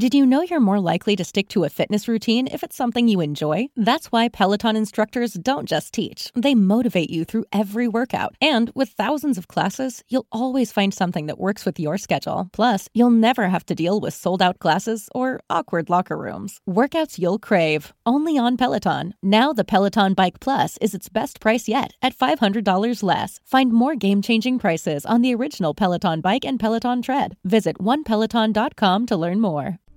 Did you know you're more likely to stick to a fitness routine if it's something you enjoy? That's why Peloton instructors don't just teach, they motivate you through every workout. And with thousands of classes, you'll always find something that works with your schedule. Plus, you'll never have to deal with sold out classes or awkward locker rooms. Workouts you'll crave, only on Peloton. Now, the Peloton Bike Plus is its best price yet at $500 less. Find more game changing prices on the original Peloton Bike and Peloton Tread. Visit onepeloton.com to learn more.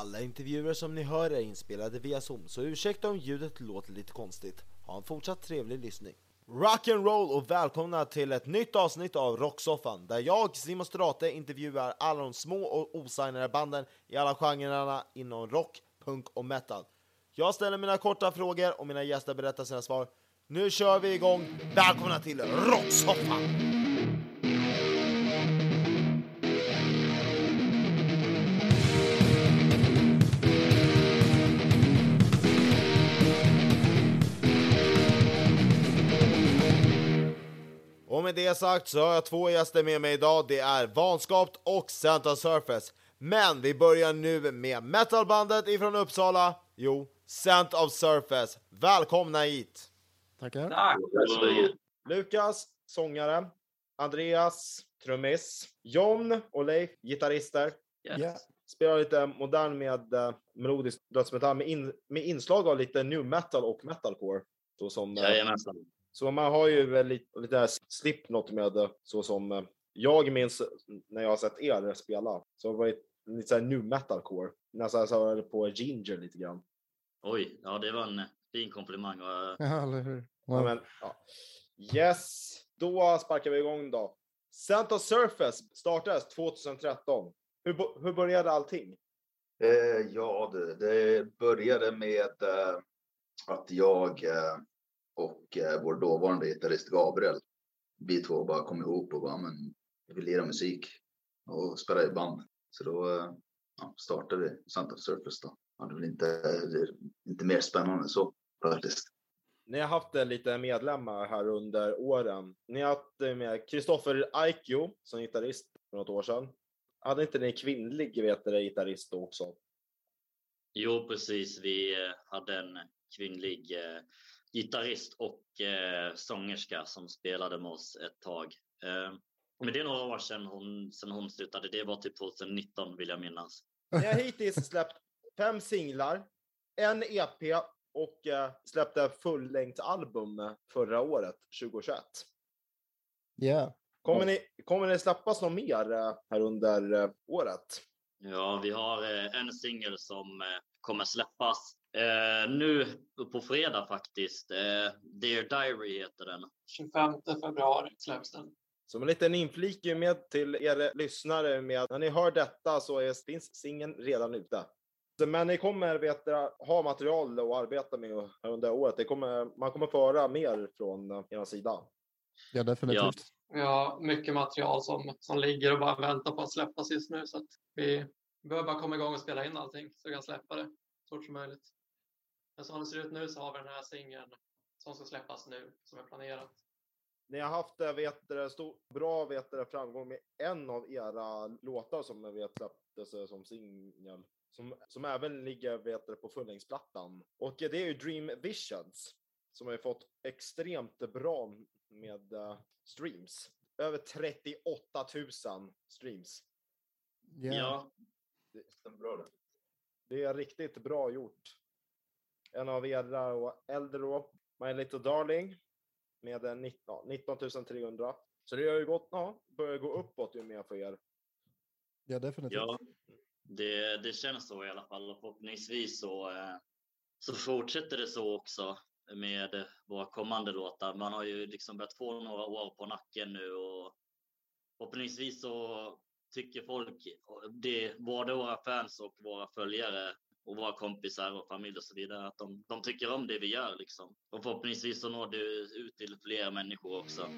Alla intervjuer som ni hör är inspelade via Zoom, så ursäkta om ljudet låter lite konstigt. Ha en fortsatt trevlig lyssning. Rock'n'roll och välkomna till ett nytt avsnitt av Rocksoffan där jag, Simon Strate, intervjuar alla de små och osignade banden i alla genrerna inom rock, punk och metal. Jag ställer mina korta frågor och mina gäster berättar sina svar. Nu kör vi igång! Välkomna till Rocksoffan! Med det sagt så har jag två gäster med mig idag. Det är Vanskapt och Santa Surface. Men vi börjar nu med metalbandet ifrån Uppsala. Jo, Scent of Surface. Välkomna hit! Tackar. Tack så mycket. Lukas, sångare. Andreas, trummis. John och Leif, gitarrister. Yes. Spelar lite modern med uh, melodisk dödsmetall med, in, med inslag av lite new metal och metalcore. Så som, Jajamensan. Så man har ju väl lite, lite här slipknot med det, så som eh, jag minns när jag har sett er spela. Så var det lite såhär new metalcore. Nästan så här på Ginger lite grann. Oj, ja det var en fin komplimang. och, eh, Ja, eller hur? Ja, Wow. men, ja. Yes, då sparkar vi igång då. Santa Surface startades 2013. Hur, hur började allting? Eh, ja, det, det började med eh, att jag eh, och eh, vår dåvarande gitarrist Gabriel, vi två bara kom ihop och bara, men vi vill lira musik och spela i band. Så då eh, ja, startade vi Santa Surface då. Ja, det är väl inte, det inte mer spännande än så faktiskt. Ni har haft lite medlemmar här under åren. Ni har haft eh, med Kristoffer Aikio som gitarrist för något år sedan. Hade inte ni en kvinnlig vet du, gitarrist då också? Jo, precis. Vi eh, hade en kvinnlig eh, gitarrist och eh, sångerska som spelade med oss ett tag. Eh, men det är några år sedan hon, sedan hon slutade. Det var typ 2019 vill jag minnas. Ni har hittills släppt fem singlar, en EP och eh, släppte fullängdsalbum förra året, 2021. Ja. Kommer ni, kommer ni släppas något mer eh, här under eh, året? Ja, vi har eh, en singel som kommer släppas eh, nu på fredag faktiskt. Eh, Dear Diary heter den. 25 februari släpps den. Som en liten inflik med till er lyssnare med att när ni hör detta så är, finns singeln redan ute. Så, Men ni kommer vet, du, ha material att arbeta med här under året. Det kommer, man kommer få höra mer från er sida. ja, definitivt. Vi har mycket material som, som ligger och bara väntar på att släppas just nu så att vi behöver bara komma igång och spela in allting så vi kan släppa det så fort som möjligt. Men som det ser ut nu så har vi den här singeln som ska släppas nu som är planerat. Ni har haft eh, vet, du, stor, bra vet, du, framgång med en av era låtar som jag vet släpptes eh, som singel. Som, som även ligger vet, du, på fullängdsplattan. Och det är ju Dream Visions. Som har ju fått extremt bra med eh, streams. Över 38 000 streams. Ja. Ja, Bra det. Det är riktigt bra gjort. En av era och äldre då, My Little Darling med en 19, ja, 19 300. Så det har ju gått, ja, börjar gå uppåt ju mer för er. ja, definitivt. ja det, det känns så i alla fall. Och förhoppningsvis så, eh, så fortsätter det så också med våra kommande låtar. Man har ju liksom börjat få några år på nacken nu och förhoppningsvis så tycker folk, det, både våra fans och våra följare och våra kompisar och familj och så vidare, att de, de tycker om det vi gör liksom. Och förhoppningsvis så når det ut till fler människor också.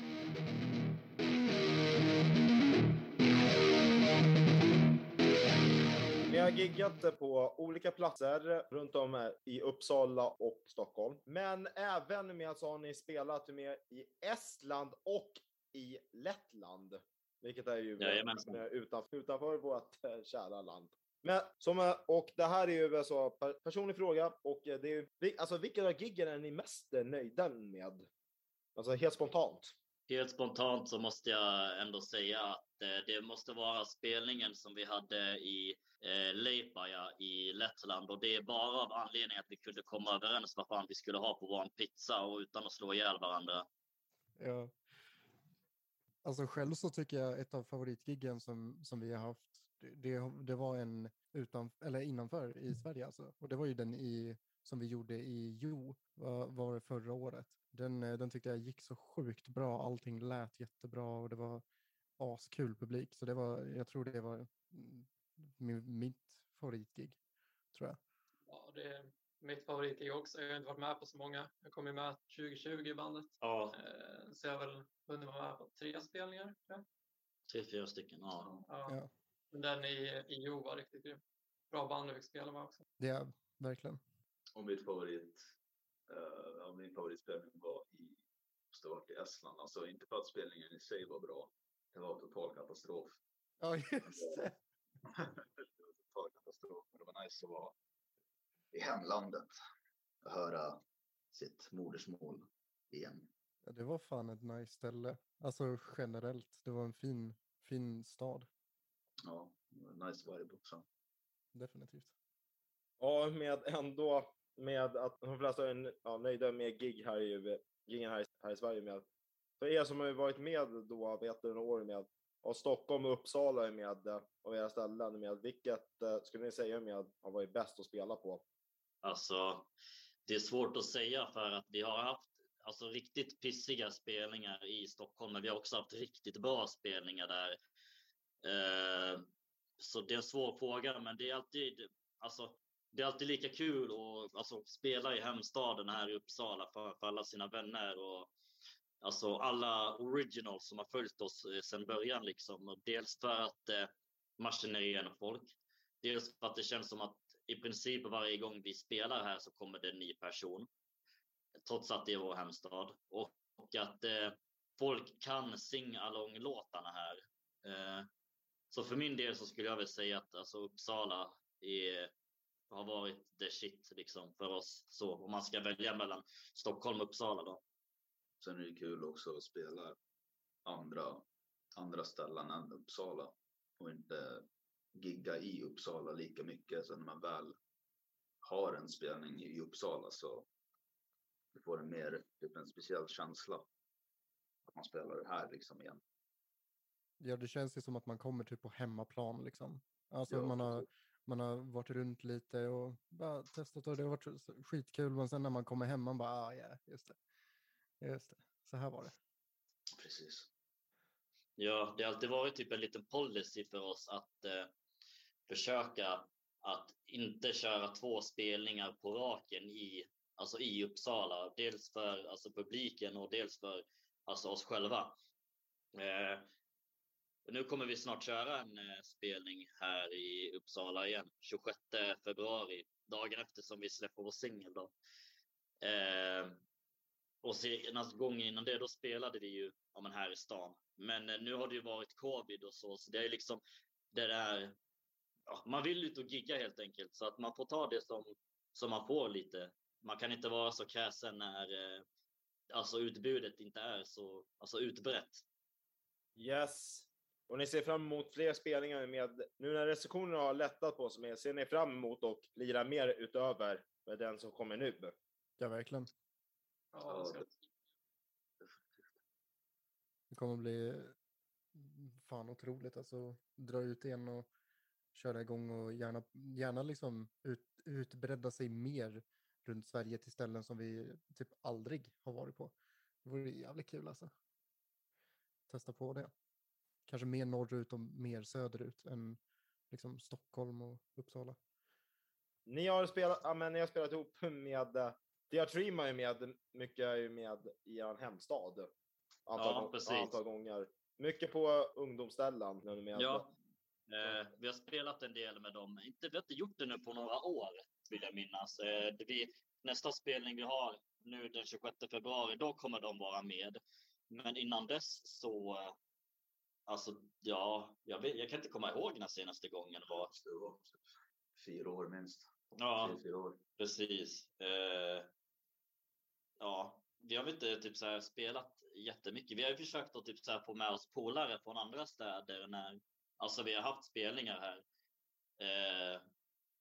Ni har giggat på olika platser runt om i Uppsala och Stockholm. Men även med så har ni spelat med i Estland och i Lettland. Vilket är ju Jajamensan. utanför, utanför vårt eh, kära land. Men, som, är- och det här är ju alltså per, personlig fråga och eh, det är alltså vilken av giggen är ni mest eh, nöjda med? Alltså helt spontant. Helt spontant så måste jag ändå säga att eh, det måste vara spelningen som vi hade i eh, Leipaja i Lettland och det är bara av anledning att vi kunde komma överens vad fan vi skulle ha på vår pizza och utan att slå ihjäl varandra. Ja. Alltså själv så tycker jag ett av favoritgiggen som, som vi har haft, det, det, var en utan, eller innanför i Sverige alltså. Och det var ju den i, som vi gjorde i Jo, var, var det förra året. Den, eh, den tyckte jag gick så sjukt bra, allting lät jättebra och det var askul publik. Så det var, jag tror det var mm, min, mitt favoritgig, tror jag. Ja, det är mitt favoritgig också. Jag har inte varit med på så många. Jag kom ju med 2020 i bandet. Ja, Eh, Så jag har väl hunnit vara med på tre spelningar. tror jag. tre, fyra stycken. Ja. Ja. Ja. Men den i, i Jo var riktigt grym. Bra band vi fick spela med också. Det är verkligen. Och mitt favorit, uh, ja, min favoritspelning var i, varit i Estland. Alltså inte för att spelningen i sig var bra. Det var total katastrof. Ja, just det. det var total katastrof. Men det var nice att vara i hemlandet. Och höra sitt modersmål igen. Ja, det var fan ett nice ställe. Alltså generellt, det var en fin, fin stad. Ja, nice vibe också. Definitivt. Ja, med ändå med att de flesta är ja, nöjda med gig här i, giggen här, i- här i Sverige. Med. För er som har varit med då, vet du, några år med, och Stockholm och Uppsala är med, eh, och era ställen med, vilket eh, skulle ni säga med har varit bäst att spela på? Alltså, det är svårt att säga för att vi har haft alltså, riktigt pissiga spelningar i Stockholm, men vi har också haft riktigt bra spelningar där. Eh, så det är en svår fråga, men det är alltid, alltså, det är alltid lika kul att alltså, spela i hemstaden här i Uppsala för, för alla sina vänner och alltså alla originals som har följt oss eh, sedan början liksom. Och dels för att eh, matchen är igen folk. Dels för att det känns som att i princip varje gång vi spelar här så kommer det en ny person. Trots att det är vår hemstad. Och, och att eh, folk kan sing-along-låtarna här. Eh, så för min del så skulle jag väl säga att alltså, Uppsala är, har varit the shit liksom för oss. Så om man ska välja mellan Stockholm och Uppsala då. Sen är det kul också att spela andra, andra ställen än Uppsala och inte gigga i Uppsala lika mycket. Så när man väl har en spelning i Uppsala så du får en mer, typ en speciell känsla. Att man spelar det här liksom igen. Ja, det känns ju som att man kommer typ på hemmaplan liksom. Alltså Ja, man, har, man har varit runt lite och bara testat och det har varit skitkul. Men sen när man kommer hem man bara, ah ja, just det. Just det, så här var det. Precis. Ja, det har alltid varit typ en liten policy för oss att eh, försöka att inte köra två spelningar på raken i, alltså i Uppsala. Dels för alltså, publiken och dels för alltså, oss själva. Eh, nu kommer vi snart köra en eh, spelning här i Uppsala igen, 26 februari, dagen efter som vi släpper vår singel. Eh, och senast gången innan det, då spelade vi ju ja, men här i stan. Men eh, nu har det ju varit covid och så, så det är liksom det där. Ja, man vill ut och gigga helt enkelt, så att man får ta det som, som man får lite. Man kan inte vara så kräsen när eh, alltså utbudet inte är så alltså utbrett. Yes. Och ni ser fram emot fler spelningar med, nu när restriktionerna har lättat på sig, ser ni fram emot att lira mer utöver med den som kommer nu? Ja, verkligen. Ja, det kommer bli fan otroligt alltså. Dra ut igen och köra igång och gärna, gärna liksom ut, utbredda sig mer runt Sverige till ställen som vi typ aldrig har varit på. Det vore jävligt kul alltså. Testa på det. Kanske mer norrut och mer söderut än liksom Stockholm och Uppsala. Ni har spelat, ja, men ni har spelat ihop med, eh, Diatrima är med, mycket är ju med i er hemstad. Antal, Ja, gång- precis. antal gånger. Mycket på ungdomsställen. med. Ja, eh, vi har spelat en del med dem. Inte, vi har inte gjort det nu på några år, vill jag minnas. Eh, det vi, nästa spelning vi har nu den 26 februari, då kommer de vara med. Men innan dess så, alltså ja, jag, vet, jag kan inte komma ihåg när senaste gången var. Det var typ fyra år minst. Ja, fyra år. precis. Eh, ja, vi har inte typ så här spelat jättemycket. Vi har ju försökt att typ så här få med oss polare från andra städer när, alltså vi har haft spelningar här. Eh,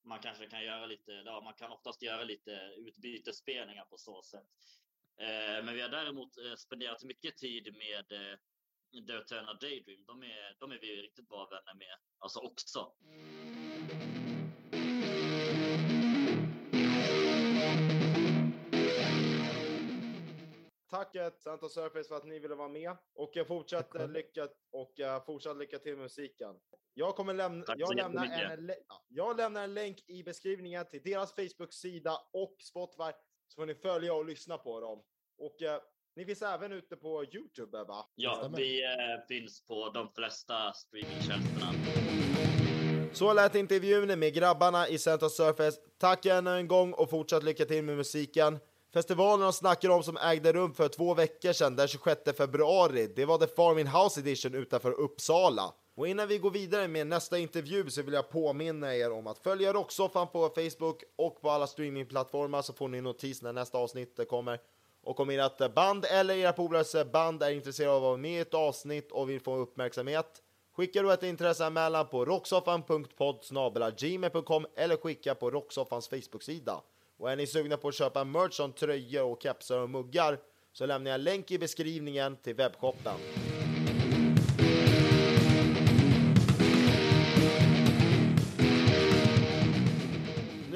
man kanske kan göra lite, ja, man kan oftast göra lite utbytesspelningar på så sätt. Eh, men vi har däremot eh, spenderat mycket tid med eh, The Eternal Daydream. De är, de är vi riktigt bra vänner med, alltså också. Tack eh, Santa Surface för att ni ville vara med och jag fortsätter Tack själv. lycka och fortsatt lycka till med musiken. Jag kommer lämna, jag lämnar, en, jag lämnar en länk i beskrivningen till deras Facebook-sida och Spotify så får ni följa och lyssna på dem. Och eh, ni finns även ute på Youtube va? Ja, Stämmer. vi eh, finns på de flesta streamingtjänsterna. Så lät intervjun med grabbarna i Center Surface. Tack ännu en gång och fortsatt lycka till med musiken. Festivalen de snackar om som ägde rum för två veckor sedan, den 26 februari, det var The Farming House Edition utanför Uppsala. Och innan vi går vidare med nästa intervju så vill jag påminna er om att följa Rocksoffan på Facebook och på alla streamingplattformar så får ni notis när nästa avsnitt kommer. Och om ert band eller era polares band är intresserade av att vara med i ett avsnitt och vill få uppmärksamhet Skicka då ett intresseanmälan på rocksoffan.podd.gmail.com eller skicka på Rocksoffans Facebook-sida. Och är ni sugna på att köpa merch som tröjor och kepsar och muggar så lämnar jag en länk i beskrivningen till webbshoppen.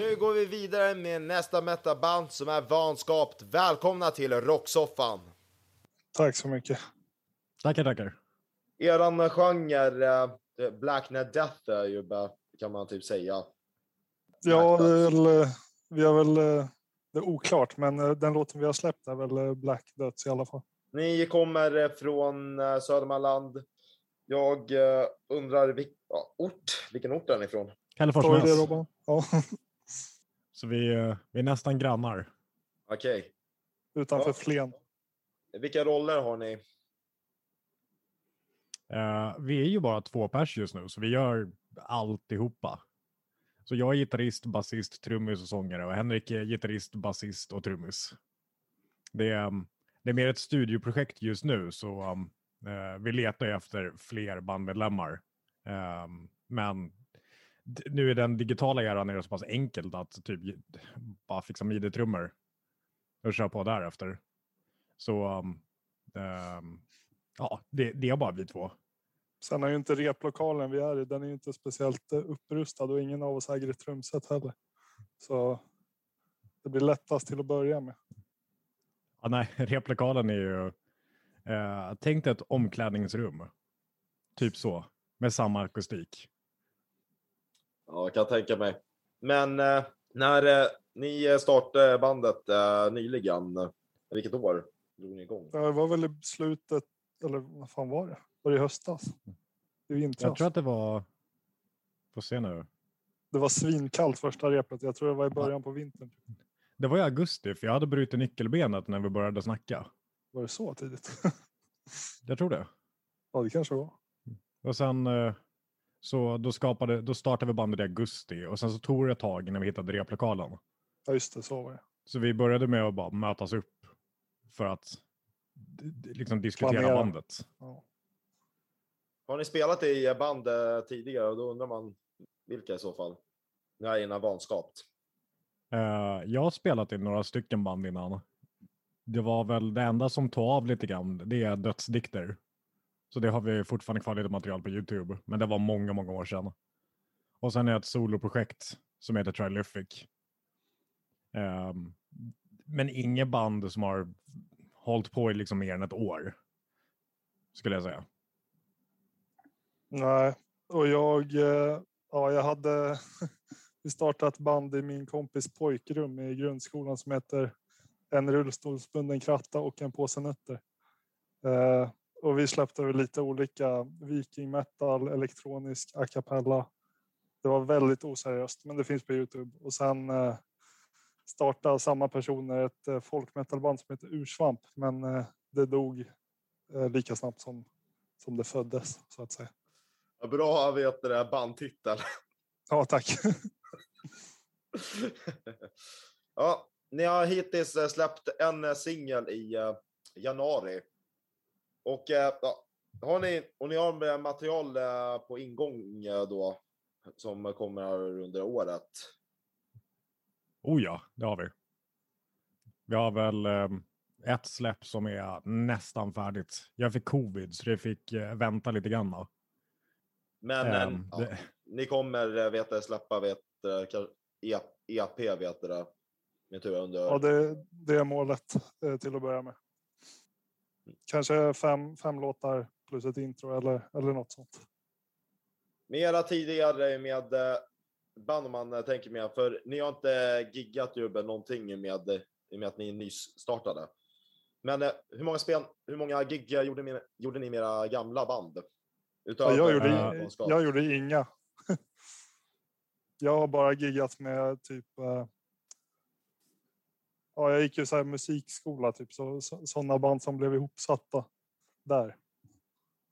Nu går vi vidare med nästa metaband som är Vanskapt. Välkomna till Rocksoffan! Tack så mycket. Tackar, tackar. Eran genre, eh, Black Net Death, är ju kan man typ säga. Ja, det är väl, eh, vi har väl, eh, det är oklart, men eh, den låten vi har släppt är väl eh, Black Döds i alla fall. Ni kommer eh, från eh, Södermanland. Jag eh, undrar vil- ja, ort. Vilken ort är ni ifrån? Robban? Ja, Så vi, eh, vi är nästan grannar. Okej. utanför Ja. Flen. Vilka roller har ni? Eh, vi är ju bara två pers just nu, så vi gör alltihopa. Så jag är gitarrist, basist, trummis och sångare och Henrik är gitarrist, basist och trummis. Det är, um, det är mer ett studioprojekt just nu, så um, eh, vi letar efter fler bandmedlemmar. Ehm, men nu är den digitala eran är det så pass enkelt att typ bara fixa midi-trummor och köra på därefter. Så um, ehm, ja, det, det är bara vi två. Sen är ju inte replokalen vi är i, den är ju inte speciellt eh, upprustad och ingen av oss äger ett trumset heller. Så det blir lättast till att börja med. Ja, nej, replokalen är ju... Eh, tänk dig ett omklädningsrum. Typ så. Med samma akustik. Ja, jag kan tänka mig. Men eh, när eh, ni eh, startade bandet eh, nyligen, vilket år drog ni igång? Det var väl i slutet, eller vad fan var det? Var det i höstas? I vintras. Jag tror att det var... Får se nu. Det var svinkallt första repet. Jag tror det var i början på vintern. Det var i augusti, för jag hade brutit nyckelbenet när vi började snacka. Var det så tidigt? Jag tror det. ja, det kanske var. Och sen eh, så då, skapade, då startade vi bandet i augusti och sen så tog det ett tag innan vi hittade replokalen. Ja, just det. Så var det. Så vi började med att bara mötas upp för att liksom diskutera Planera. bandet. Ja. Har ni spelat i band eh, tidigare? Och då undrar man vilka i så fall? Nej, innan vanskapt. Eh, jag har spelat i några stycken band innan. Det var väl det enda som tog av lite grann, det är dödsdikter. Så det har vi fortfarande kvar lite material på Youtube, men det var många, många år sedan. Och sen är det ett soloprojekt som heter Trilyphic. Um, ehm, men inget band som har hållit på i liksom mer än ett år. Skulle jag säga. Nej, och jag, eh, ja, jag hade vi startade ett band i min kompis pojkrum i grundskolan som heter En rullstolsbunden kratta och en påse nötter. Eh, och vi släppte väl lite olika viking metal, elektronisk a cappella. Det var väldigt oseriöst, men det finns på Youtube. Och sen eh, startade samma personer ett eh, folkmetalband som heter Ursvamp, men eh, det dog eh, lika snabbt som, som det föddes så att säga. Ja, Bra vet det där bandtitel. Ja, tack. ja, ni har hittills släppt en singel i januari. Och eh, ja, har ni, och ni har material eh, på ingång eh, då som kommer under året. Oh ja, det har vi. Vi har väl eh, ett släpp som är nästan färdigt. Jag fick covid så det fick eh, vänta lite grann. Då. Men Ehm, ja, det- ni kommer vet jag, släppa vet, ka- E- EP vet jag, det, med tur under Ja, det, det är målet eh, till att börja med. Kanske fem, fem låtar plus ett intro eller, eller något sånt. Med era tidigare med eh, band om man tänker med, för ni har inte giggat ju med någonting med, i med att ni är nystartade. Men eh, hur många spel, hur många gig gjorde ni, gjorde ni med era gamla band? Utöver jag, gjorde, eh, jag gjorde inga. jag har bara giggat med typ... eh, Ja, jag gick ju så här musikskola, typ så, så, sådana band som blev ihopsatta där.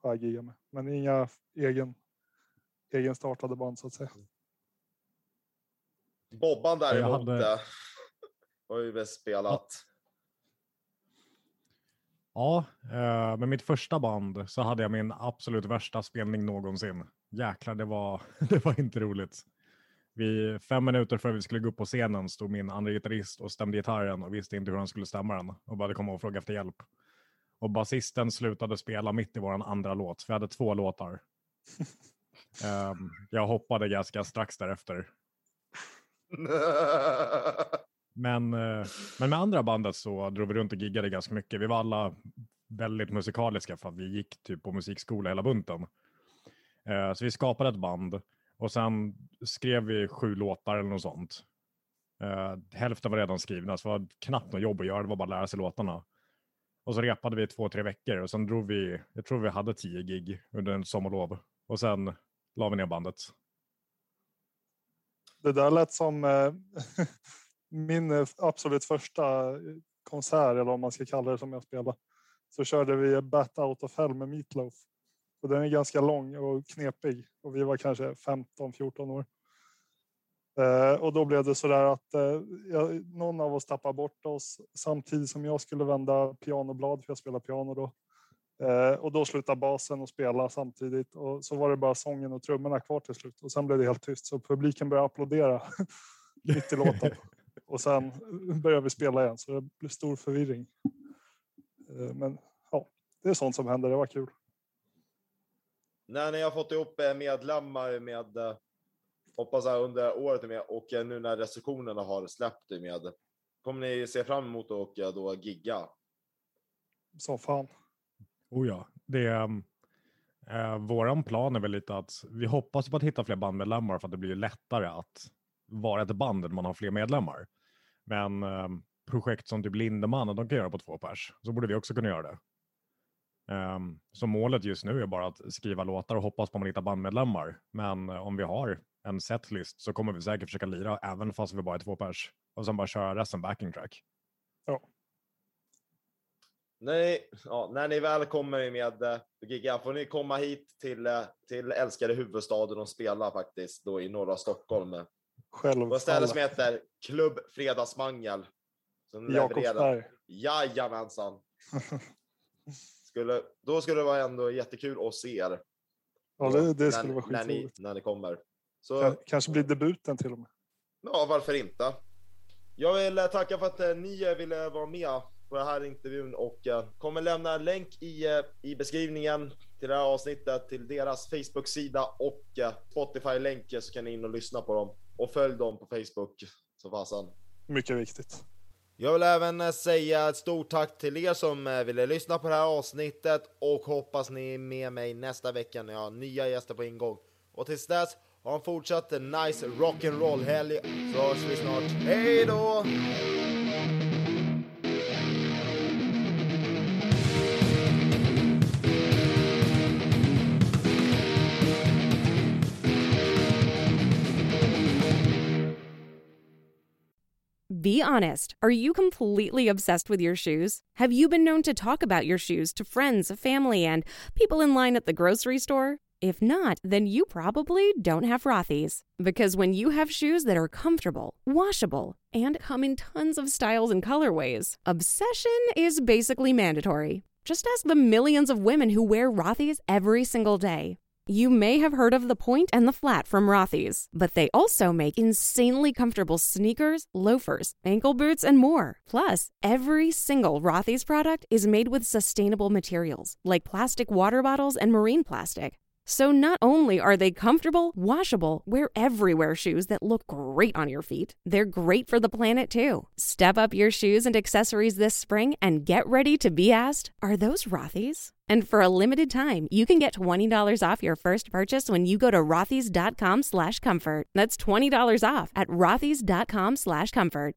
Har jag giggat med. Men inga egen, egen startade band så att säga. Bobban jag däremot hade- har ju väl spelat. Ja, eh, med mitt första band så hade jag min absolut värsta spelning någonsin. Jäklar, det var, det var inte roligt. Vi, fem minuter före vi skulle gå upp på scenen stod min andra gitarrist och stämde gitarren och visste inte hur han skulle stämma den och började komma och fråga efter hjälp. Och basisten slutade spela mitt i våran andra låt. Vi hade två låtar. Ehm, jag hoppade ganska strax därefter. Men, eh, men med andra bandet så drog vi runt och giggade ganska mycket. Vi var alla väldigt musikaliska för att vi gick typ på musikskola hela bunten. Eh, Så vi skapade ett band och sen skrev vi sju låtar eller något sånt. Eh, Hälften var redan skrivna så det var knappt något jobb att göra, det var bara att lära sig låtarna. Och så repade vi två, tre veckor och sen drog vi, jag tror vi hade tio gig under en sommarlov. Och sen la vi ner bandet. Det där lät som eh, min eh, absolut första eh, konsert, eller vad man ska kalla det, som jag spelade. Så körde vi Bat Out of Hell med Meatloaf. Och den är ganska lång och knepig. Och vi var kanske 15-14 år. Eh, och då blev det så där att eh, jag, någon av oss tappade bort oss samtidigt som jag skulle vända pianoblad, för jag spelar piano då. Eh, och då slutade basen att spela samtidigt och så var det bara sången och trummorna kvar till slut och sen blev det helt tyst så publiken började applådera mitt i låten och sen började vi spela igen så det blev stor förvirring. Eh, men ja, det är sånt som händer. Det var kul när ni har fått ihop eh, medlemmar med, eh, hoppas jag under året med, och eh, nu när restriktionerna har släppt det med, kommer ni se fram emot att eh, då gigga? Som fan. Oh ja, det är, eh, våran plan är väl lite att vi hoppas på att hitta fler bandmedlemmar för att det blir lättare att vara ett band när man har fler medlemmar. Men eh, projekt som typ Lindeman, de kan göra på två pers, så borde vi också kunna göra det. Um, så målet just nu är bara att skriva låtar och hoppas på att man hittar bandmedlemmar. Men eh, om vi har en setlist så kommer vi säkert försöka lira även fast vi bara är två pers. Och sen bara köra resten backing track. När ni, ja, när ni väl kommer med eh, gigga får ni komma hit till, eh, till älskade huvudstaden och spela faktiskt då i norra Stockholm. På ett ställe som Självfallet. heter Klubb Fredagsmangel. Jakobsberg. Jajamensan. Skulle, då skulle det vara ändå jättekul att se er. Ja, det, det när, skulle vara när, ni, skitroligt. när ni kommer. Så Ka- Kanske blir debuten till och med. ja, varför inte? Jag vill eh, tacka för att eh, ni eh, ville vara med på den här intervjun och kommer lämna en länk i, i beskrivningen till det här avsnittet till deras Facebook-sida och Spotify-länk så kan ni in och lyssna på dem och följ dem på Facebook så fasen. Mycket viktigt. Jag vill även eh, säga ett stort tack till er som eh, ville lyssna på det här avsnittet och hoppas ni är med mig nästa vecka när jag har nya gäster på ingång. Och tills dess, ha en fortsatt nice rock'n'roll helg så hörs vi snart. Hej då! Be honest. Are you completely obsessed with your shoes? Have you been known to talk about your shoes to friends, family, and people in line at the grocery store? If not, then you probably don't have Rothy's. Because when you have shoes that are comfortable, washable, and come in tons of styles and colorways, obsession is basically mandatory. Just ask the millions of women who wear Rothy's every single day. You may have heard of the point and the flat from Rothy's, but they also make insanely comfortable sneakers, loafers, ankle boots, and more. Plus, every single Rothy's product is made with sustainable materials like plastic water bottles and marine plastic. So not only are they comfortable, washable, wear everywhere shoes that look great on your feet, they're great for the planet too. Step up your shoes and accessories this spring and get ready to be asked, are those Rothy's? And for a limited time, you can get $20 off your first purchase when you go to rothys.com slash comfort. That's $20 off at rothys.com slash comfort.